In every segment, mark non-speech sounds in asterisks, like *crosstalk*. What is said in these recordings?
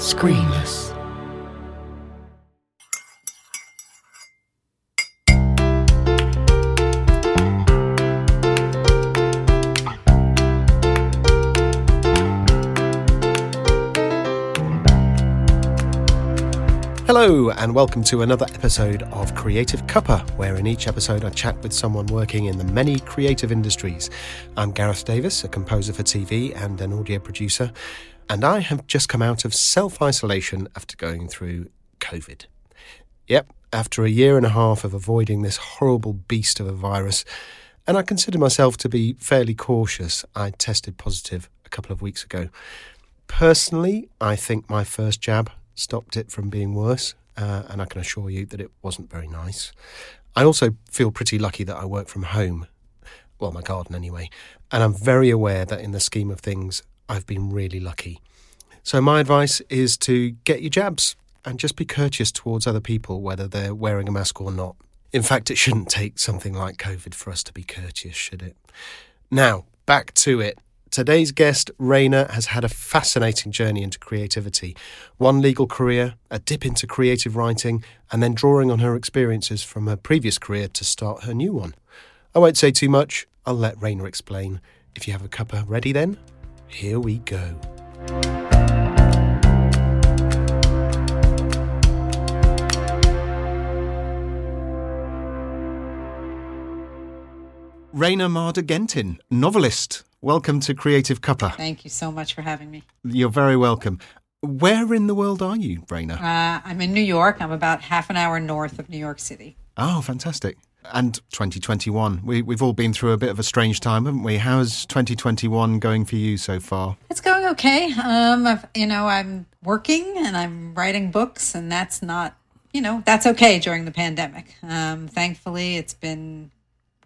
Screenless. Hello, and welcome to another episode of Creative Cuppa, where in each episode I chat with someone working in the many creative industries. I'm Gareth Davis, a composer for TV and an audio producer, and I have just come out of self isolation after going through COVID. Yep, after a year and a half of avoiding this horrible beast of a virus, and I consider myself to be fairly cautious, I tested positive a couple of weeks ago. Personally, I think my first jab stopped it from being worse, uh, and I can assure you that it wasn't very nice. I also feel pretty lucky that I work from home, well, my garden anyway, and I'm very aware that in the scheme of things, I've been really lucky. So, my advice is to get your jabs and just be courteous towards other people, whether they're wearing a mask or not. In fact, it shouldn't take something like COVID for us to be courteous, should it? Now, back to it. Today's guest, Raina, has had a fascinating journey into creativity. One legal career, a dip into creative writing, and then drawing on her experiences from her previous career to start her new one. I won't say too much, I'll let Raina explain. If you have a cuppa ready, then here we go. Raina Marder Gentin, novelist. Welcome to Creative Cuppa. Thank you so much for having me. You're very welcome. Where in the world are you, Raina? Uh, I'm in New York. I'm about half an hour north of New York City. Oh, fantastic. And 2021. We, we've all been through a bit of a strange time, haven't we? How's 2021 going for you so far? It's going okay. Um, I've, you know, I'm working and I'm writing books, and that's not, you know, that's okay during the pandemic. Um, thankfully, it's been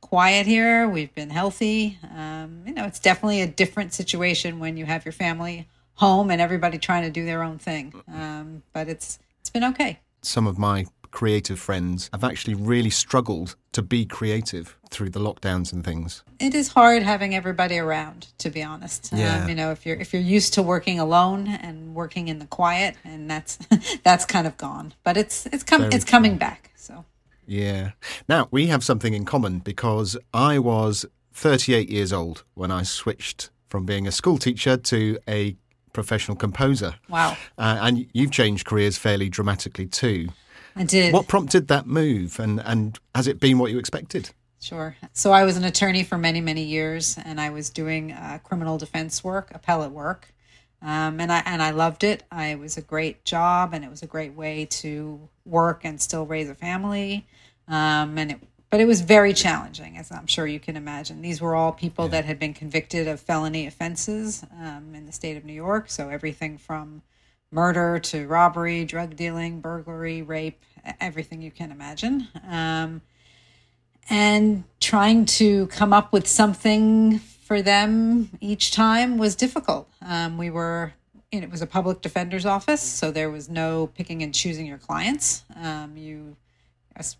quiet here. We've been healthy. Um, you know, it's definitely a different situation when you have your family home and everybody trying to do their own thing. Um, but it's it's been okay. Some of my creative friends have actually really struggled to be creative through the lockdowns and things. It is hard having everybody around, to be honest. Yeah. Um, you know, if you're if you're used to working alone and working in the quiet, and that's *laughs* that's kind of gone. But it's it's come Very it's coming back. So Yeah. Now, we have something in common because I was 38 years old when I switched from being a school teacher to a professional composer. wow, Uh, and you've changed careers fairly dramatically too. I did. What prompted that move and, and has it been what you expected? Sure. So I was an attorney for many, many years, and I was doing uh, criminal defense work, appellate work, um, and I and I loved it. I, it was a great job, and it was a great way to work and still raise a family. Um, and it, but it was very challenging, as I'm sure you can imagine. These were all people that had been convicted of felony offenses um, in the state of New York. So everything from murder to robbery, drug dealing, burglary, rape, everything you can imagine. Um, and trying to come up with something for them each time was difficult. Um, we were, it was a public defender's office, so there was no picking and choosing your clients. Um, you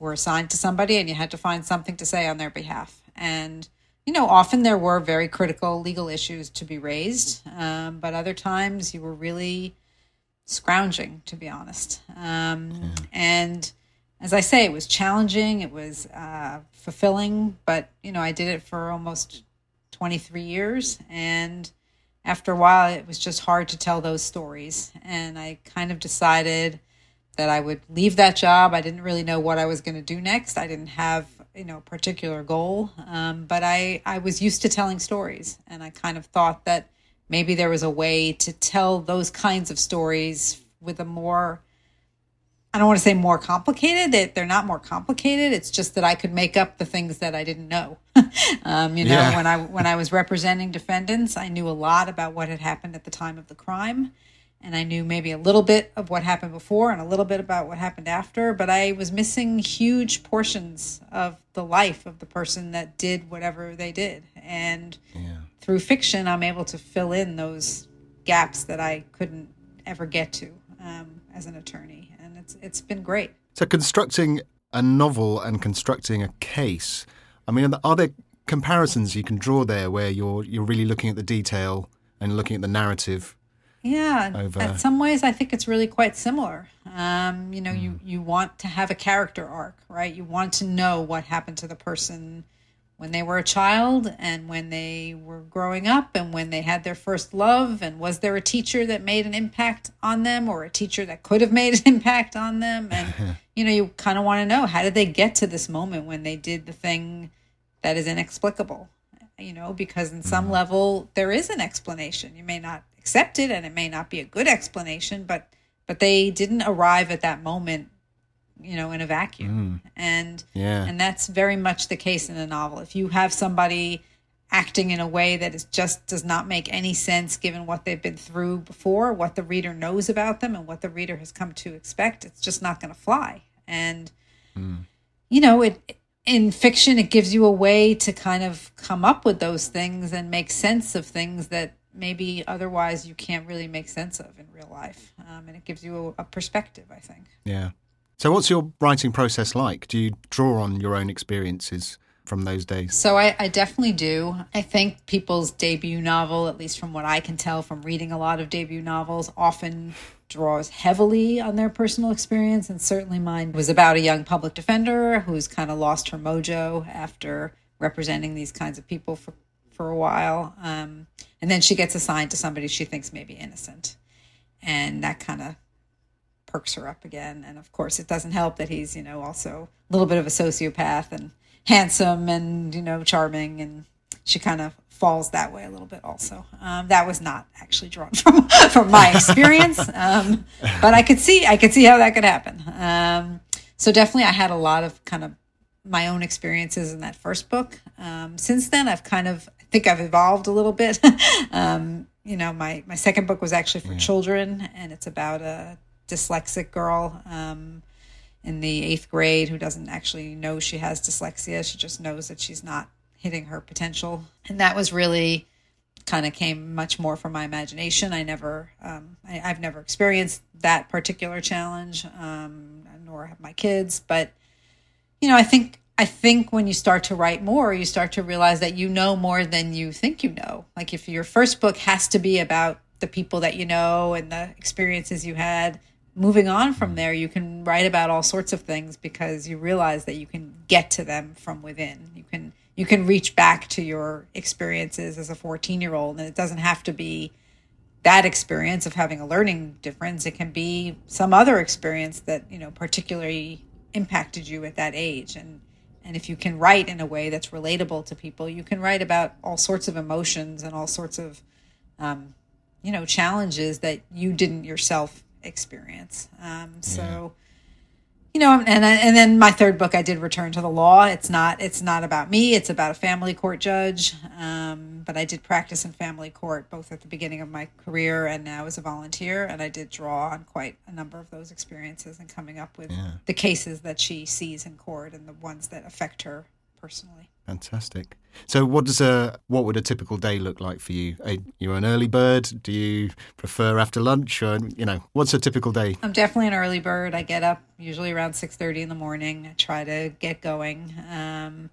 were assigned to somebody, and you had to find something to say on their behalf. And you know, often there were very critical legal issues to be raised, um, but other times you were really scrounging, to be honest. Um, And as I say, it was challenging, it was uh, fulfilling, but you know, I did it for almost 23 years. And after a while, it was just hard to tell those stories. And I kind of decided that I would leave that job. I didn't really know what I was going to do next. I didn't have, you know, a particular goal. Um, but I, I was used to telling stories. And I kind of thought that maybe there was a way to tell those kinds of stories with a more I don't want to say more complicated. That they're not more complicated. It's just that I could make up the things that I didn't know. *laughs* um, you know, Yeah. when I when I was representing defendants, I knew a lot about what had happened at the time of the crime, and I knew maybe a little bit of what happened before and a little bit about what happened after. But I was missing huge portions of the life of the person that did whatever they did, and Yeah. Through fiction, I'm able to fill in those gaps that I couldn't ever get to um, as an attorney, and it's it's been great. So constructing a novel and constructing a case, I mean, are there comparisons you can draw there where you're you're really looking at the detail and looking at the narrative Yeah, over- in some ways, I think it's really quite similar. Um, you know, you you want to have a character arc, right? You want to know what happened to the person when they were a child and when they were growing up and when they had their first love and was there a teacher that made an impact on them or a teacher that could have made *laughs* an impact on them? And *laughs* you know you kind of want to know how did they get to this moment when they did the thing that is inexplicable? You know because in some mm-hmm. level there is an explanation. You may not accept it and it may not be a good explanation but but they didn't arrive at that moment you know in a vacuum. And Yeah. and that's very much the case in a novel. If you have somebody acting in a way that is just does not make any sense given what they've been through before what the reader knows about them and what the reader has come to expect it's just not going to fly. And you know it in fiction it gives you a way to kind of come up with those things and make sense of things that maybe otherwise you can't really make sense of in real life. Um, and it gives you a, a perspective i think. Yeah. So, what's your writing process like? Do you draw on your own experiences from those days? So I, I definitely do. I think people's debut novel, at least from what I can tell from reading a lot of debut novels, often draws heavily on their personal experience. And certainly mine was about a young public defender who's kind of lost her mojo after representing these kinds of people for, for a while. Um, and then she gets assigned to somebody she thinks may be innocent. And that kind of perks her up again. And of course, it doesn't help that he's, you know, also a little bit of a sociopath and handsome and, you know, charming. And she kind of falls that way a little bit also. Um, that was not actually drawn *laughs* from, from my experience. Um, but I could see, I could see how that could happen. Um, so definitely I had a lot of kind of my own experiences in that first book. Um, since then, I've kind of, I think I've evolved a little bit. *laughs* um, you know, my, my second book was actually for children and it's about a dyslexic girl um, in the eighth grade who doesn't actually know she has dyslexia. She just knows that she's not hitting her potential. And that was really kind of came much more from my imagination. I never, um, I, I've never experienced that particular challenge, um, nor have my kids. But you know, I think I think when you start to write more, you start to realize that you know more than you think you know. Like if your first book has to be about the people that you know and the experiences you had, moving on from there, you can write about all sorts of things because you realize that you can get to them from within. You can you can reach back to your experiences as a 14-year-old and it doesn't have to be that experience of having a learning difference. It can be some other experience that, you know, particularly impacted you at that age and and if you can write in a way that's relatable to people you can write about all sorts of emotions and all sorts of um, you know challenges that you didn't yourself experience. Um, so you know and and then my third book i did return to the law. It's not it's not about me. It's about a family court judge. Um, but i did practice in family court both at the beginning of my career and now as a volunteer. And i did draw on quite a number of those experiences and coming up with the cases that she sees in court and the ones that affect her personally Fantastic. So, what does a what would a typical day look like for you? Are you an early bird? Do you prefer after lunch, or you know, what's a typical day? I'm definitely an early bird. I get up usually around six thirty in the morning. I try to get going. Um,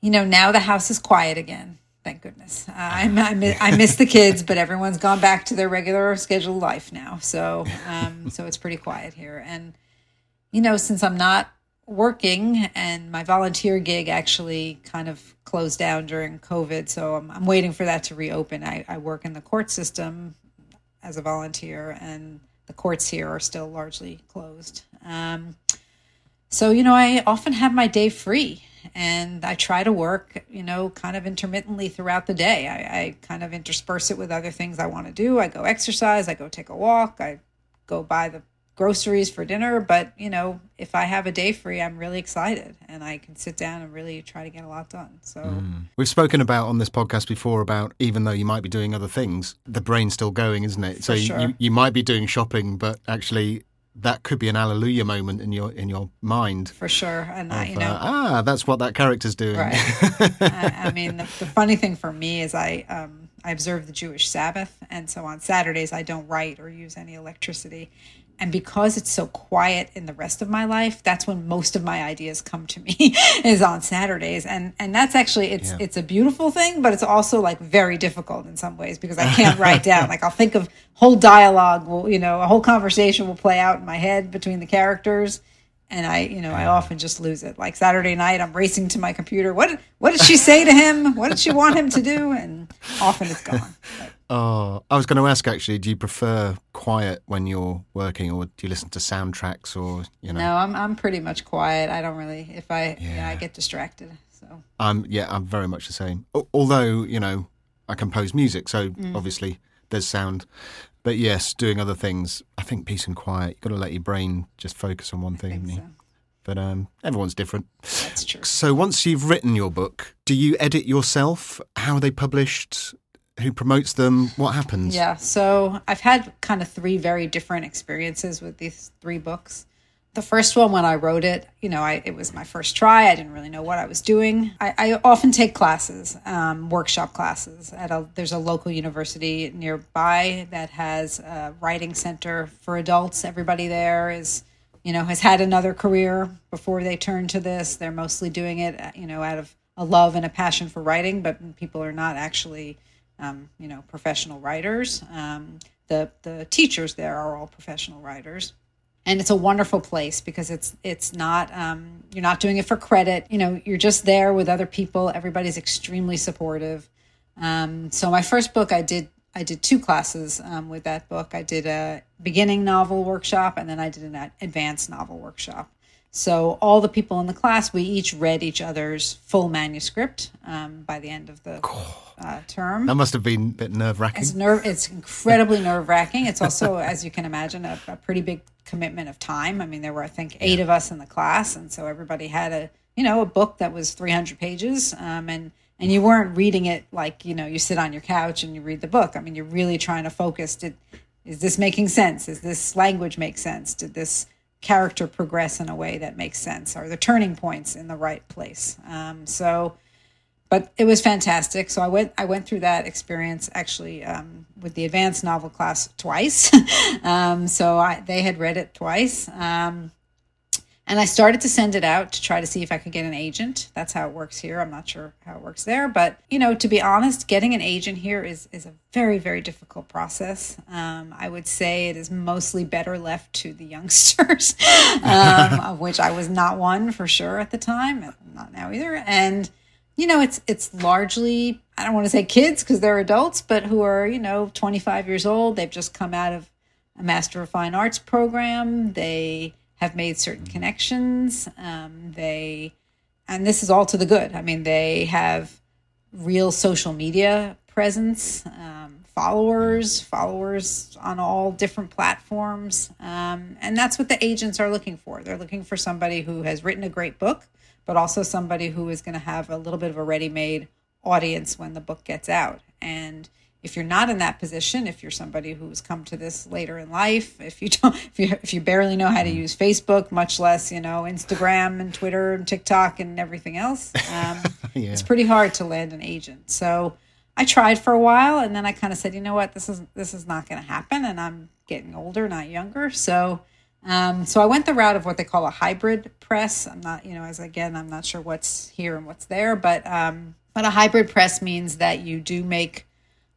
you know, now the house is quiet again. Thank goodness. Uh, I, I, mi- I *laughs* miss the kids, but everyone's gone back to their regular scheduled life now. So, um, so it's pretty quiet here. And you know, since I'm not working and my volunteer gig actually kind of closed down during COVID, so I'm, I'm waiting for that to reopen. I, I work in the court system as a volunteer, and the courts here are still largely closed. Um, so, you know, I often have my day free and I try to work, you know, kind of intermittently throughout the day. I, I kind of intersperse it with other things I want to do. I go exercise, I go take a walk, I go buy the groceries for dinner. But, you know, if I have a day free, I'm really excited and I can sit down and really try to get a lot done. So, We've spoken about on this podcast before about even though you might be doing other things, the brain's still going, isn't it? so sure. you, you might be doing shopping, but actually that could be an alleluia moment in your in your mind. for sure. And, I, you Uh, know, ah, that's what that character's doing. Right. *laughs* I, I mean, the, the funny thing for me is I um, I observe the Jewish Sabbath, and so on Saturdays I don't write or use any electricity. And because it's so quiet in the rest of my life, that's when most of my ideas come to me *laughs* is on Saturdays. And and that's actually it's yeah. it's a beautiful thing, but it's also like very difficult in some ways because I can't write down. *laughs* Like I'll think of whole dialogue will, you know, a whole conversation will play out in my head between the characters and I, you know, I often just lose it. Like Saturday night, I'm racing to my computer. What what did she say to him? What did she want him to do? And often it's gone. But. *laughs* Oh, I was going to ask actually. Do you prefer quiet when you're working, or do you listen to soundtracks, or you know? No, I'm I'm pretty much quiet. I don't really. If I yeah, yeah I get distracted. So. I'm yeah, I'm very much the same. Although you know, I compose music, so mm. obviously there's sound but yes, doing other things. I think peace and quiet. You've got to let your brain just focus on one thing. So. But um, everyone's different. That's true. So once you've written your book, do you edit yourself? How are they published? Who promotes them? What happens? Yeah. So I've had kind of three very different experiences with these three books the first one when i wrote it you know I, it was my first try. I didn't really know what i was doing. I, I often take classes um, workshop classes at a there's a local university nearby that has a writing center for adults. Everybody there is you know has had another career before they turn to this. They're mostly doing it you know out of a love and a passion for writing but people are not actually um, you know professional writers. Um, the the teachers there are all professional writers and it's a wonderful place because it's it's not um, you're not doing it for credit. You know you're just there with other people. Everybody's extremely supportive. Um, so my first book i did i did two classes um, with that book. I did a beginning novel workshop and then i did an advanced novel workshop so all the people in the class we each read each other's full manuscript um, by the end of the uh, term that must have been a bit nerve-wracking it's, nerve, it's incredibly nerve-wracking it's also *laughs* as you can imagine a, a pretty big commitment of time. I mean, there were I think eight yeah. of us in the class, and so everybody had a you know a book that was 300 pages, um, and and you weren't reading it like you know you sit on your couch and you read the book. I mean, you're really trying to focus. Did is this making sense? Is this language make sense? Did this character progress in a way that makes sense? or the turning points in the right place? Um, so but it was fantastic. So I went I went through that experience actually um, with the advanced novel class twice. *laughs* um, so I, they had read it twice, um, and I started to send it out to try to see if I could get an agent. That's how it works here. I'm not sure how it works there, but you know, to be honest, getting an agent here is is a very very difficult process. Um, I would say it is mostly better left to the youngsters, *laughs* um, of which I was not one for sure at the time, not now either, and you know, it's it's largely I don't want to say kids because they're adults, but who are you know 25 years old. They've just come out of a Master of Fine Arts program. They have made certain connections. Um, they and this is all to the good. I mean, they have real social media presence, um, followers, followers on all different platforms, um, and that's what the agents are looking for. They're looking for somebody who has written a great book but also somebody who is going to have a little bit of a ready made audience when the book gets out. And if you're not in that position, if you're somebody who's come to this later in life, if you don't, *laughs* if you if you barely know how to use Facebook, much less you know Instagram and Twitter and TikTok and everything else, um, *laughs* yeah. it's pretty hard to land an agent. So I tried for a while, and then I kind of said, you know what, this is this is not going to happen, and I'm getting older, not younger, so um, so I went the route of what they call a hybrid press. I'm not, you know, as again, I'm not sure what's here and what's there, but um, but a hybrid press means that you do make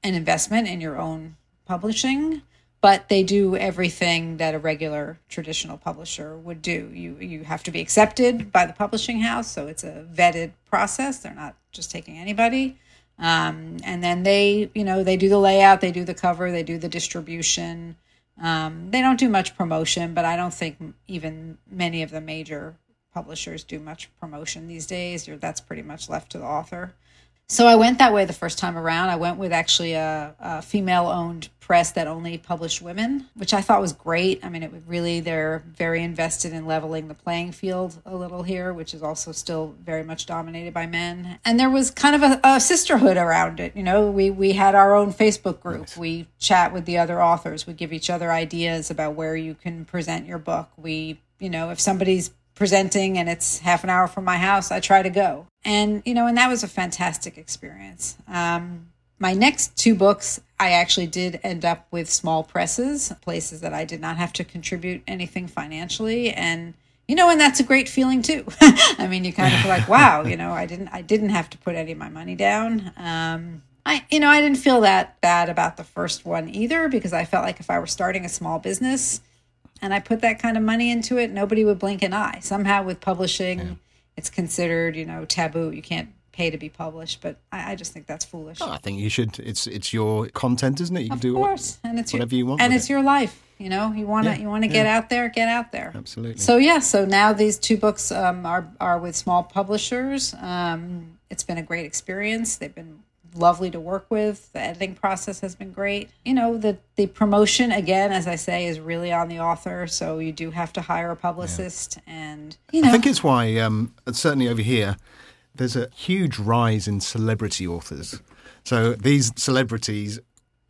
an investment in your own publishing, but they do everything that a regular traditional publisher would do. You you have to be accepted by the publishing house, so it's a vetted process. They're not just taking anybody. Um, and then they, you know, they do the layout, they do the cover, they do the distribution. Um, they don't do much promotion, but I don't think even many of the major publishers do much promotion these days. That's pretty much left to the author. So I went that way the first time around. I went with actually a, a female owned press that only published women, which I thought was great. I mean, it would really, they're very invested in leveling the playing field a little here, which is also still very much dominated by men. And there was kind of a, a sisterhood around it. You know, we, we had our own Facebook group. Nice. We chat with the other authors. We give each other ideas about where you can present your book. We, you know, if somebody's presenting and it's half an hour from my house, I try to go. And, you know, and that was a fantastic experience. Um, My next two books, I actually did end up with small presses, places that I did not have to contribute anything financially. And you know, and that's a great feeling too. *laughs* I mean, you kind of feel like, wow, you know, I didn't, I didn't have to put any of my money down. Um, I, you know, I didn't feel that bad about the first one either because I felt like if I were starting a small business and I put that kind of money into it, nobody would blink an eye. Somehow with publishing, yeah. It's considered, you know, taboo. You can't pay to be published, but I, I just think that's foolish. Oh, I think you should. It's it's your content, isn't it? You of can do course, what, and it's whatever your, you want, and it's it. your life. You know, you want to yeah, you want to get out there, get out there. Absolutely. So yeah, so now these two books um, are are with small publishers. Um, it's been a great experience. They've been lovely to work with. The editing process has been great. You know, the the promotion again, as I say, is really on the author. So you do have to hire a publicist, yeah. and you know, I think it's why um, certainly over here, there's a huge rise in celebrity authors. So these celebrities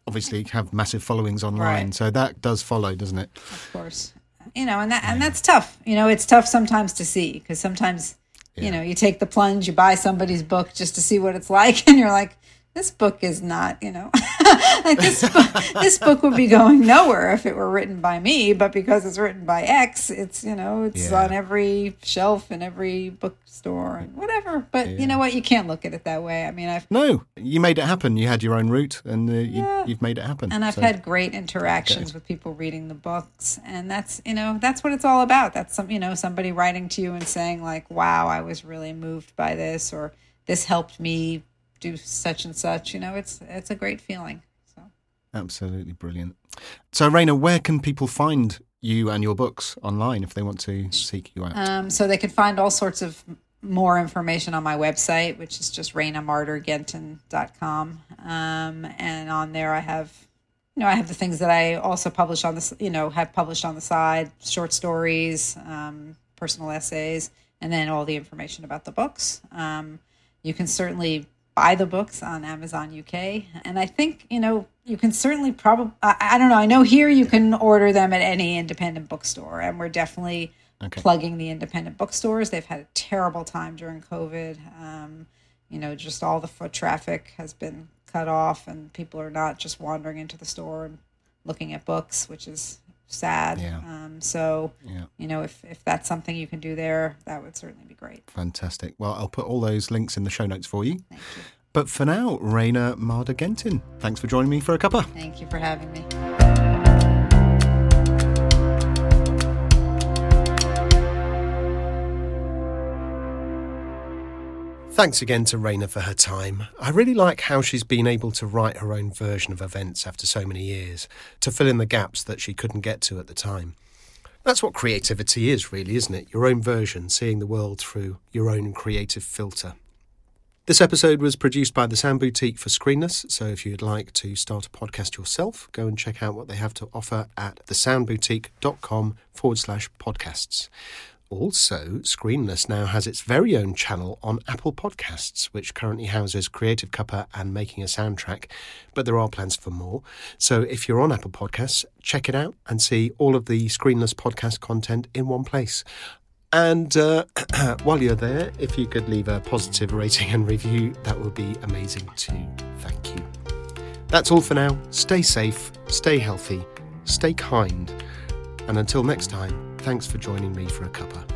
obviously have massive followings online. Right. So that does follow, doesn't it? Of course. You know, and that and that's tough. You know, it's tough sometimes to see because sometimes yeah. you know you take the plunge, you buy somebody's book just to see what it's *laughs* like, and you're like, this book is not, you know, *laughs* like this book, this book would be going nowhere if it were written by me, but because it's written by X, it's, you know, it's yeah. on every shelf in every bookstore and whatever. But yeah. you know what? You can't look at it that way. I mean, I've no, you made it happen. You had your own route, and uh, you, have made it happen. And I've so. had great interactions okay. with people reading the books, and that's you know that's what it's all about. That's some you know somebody writing to you and saying like, "Wow, I was really moved by this," or "This helped me." Do such and such. You know, it's it's a great feeling. So absolutely brilliant. So, Raina, where can people find you and your books online if they want to seek you out? Um, so they can find all sorts of more information on my website, which is just rainamardergenton.com. Um, and on there I have, you know, I have the things that I also publish on this, you know, have published on the side, short stories, um, personal essays, and then all the information about the books. Um, you can certainly buy the books on Amazon UK. And I think, you know, you can certainly probably, I, I, don't know, I know here you can order them at any independent bookstore. And we're definitely okay. plugging the independent bookstores. They've had a terrible time during COVID. Um, you know, just all the foot traffic has been cut off, and people are not just wandering into the store and looking at books, which is sad. Yeah. Um, so, yeah. you know, if, if that's something you can do there, that would certainly be great. Fantastic. Well, I'll put all those links in the show notes for you. Thank you. But for now, Raina Marder Genton, thanks for joining me for a cuppa. Thank you for having me. Thanks again to Raina for her time. I really like how she's been able to write her own version of events after so many years, to fill in the gaps that she couldn't get to at the time. That's what creativity is, really, isn't it? Your own version, seeing the world through your own creative filter. This episode was produced by the Sound Boutique for Screenless, so if you'd like to start a podcast yourself, go and check out what they have to offer at thesoundboutique.com forward slash podcasts. Also, Screenless now has its very own channel on Apple Podcasts, which currently houses Creative Cuppa and Making a Soundtrack, but there are plans for more. So if you're on Apple Podcasts, check it out and see all of the Screenless podcast content in one place. And uh, *clears throat* while you're there, if you could leave a positive rating and review, that would be amazing too. Thank you. That's all for now. Stay safe, stay healthy, stay kind, and until next time, Thanks for joining me for a cuppa.